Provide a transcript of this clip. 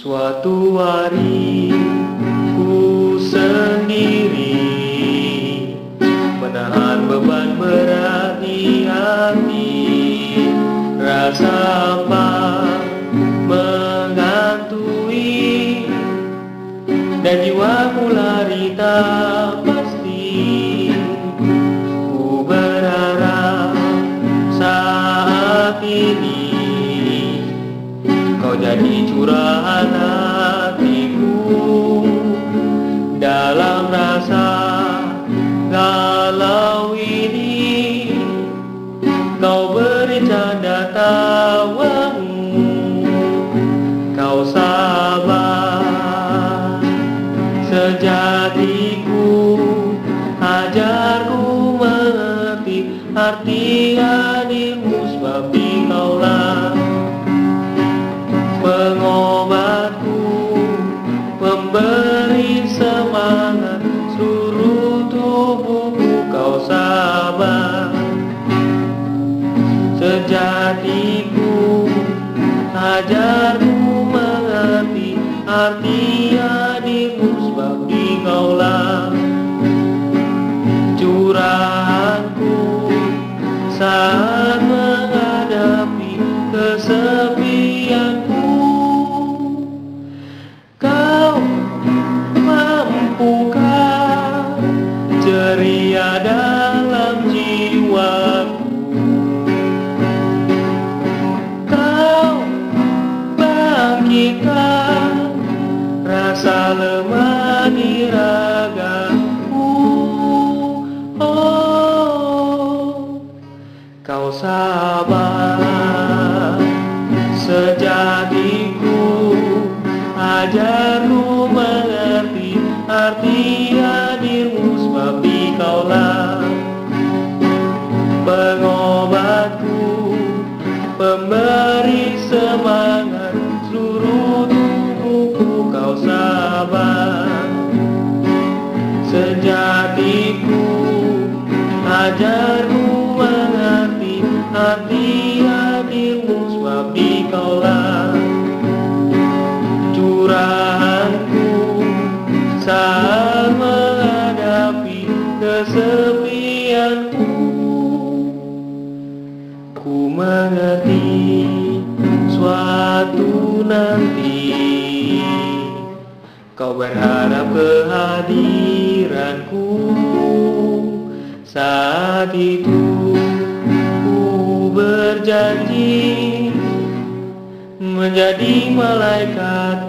Suatu hari ku sendiri. Menahan beban berat di hati Rasa apa menghantui Dan jiwaku lari tak Jadi curahan hatiku. Dalam rasa galau Sejatiku ajarku mengerti arti hadirmu Sebab dikaulah curahanku saat rasa lemah di ragaku. Oh, kau sabar sejatiku ajarku mengerti arti hadirmu sebab dikaulah pengobatku pemberi semangat sejatiku ajarku mengerti arti hadirmu sebab dikaulah curahanku saat menghadapi kesepianku. Ku mengerti suatu nanti kau berharap kehadiranku saat itu. Ku berjanji menjadi malaikat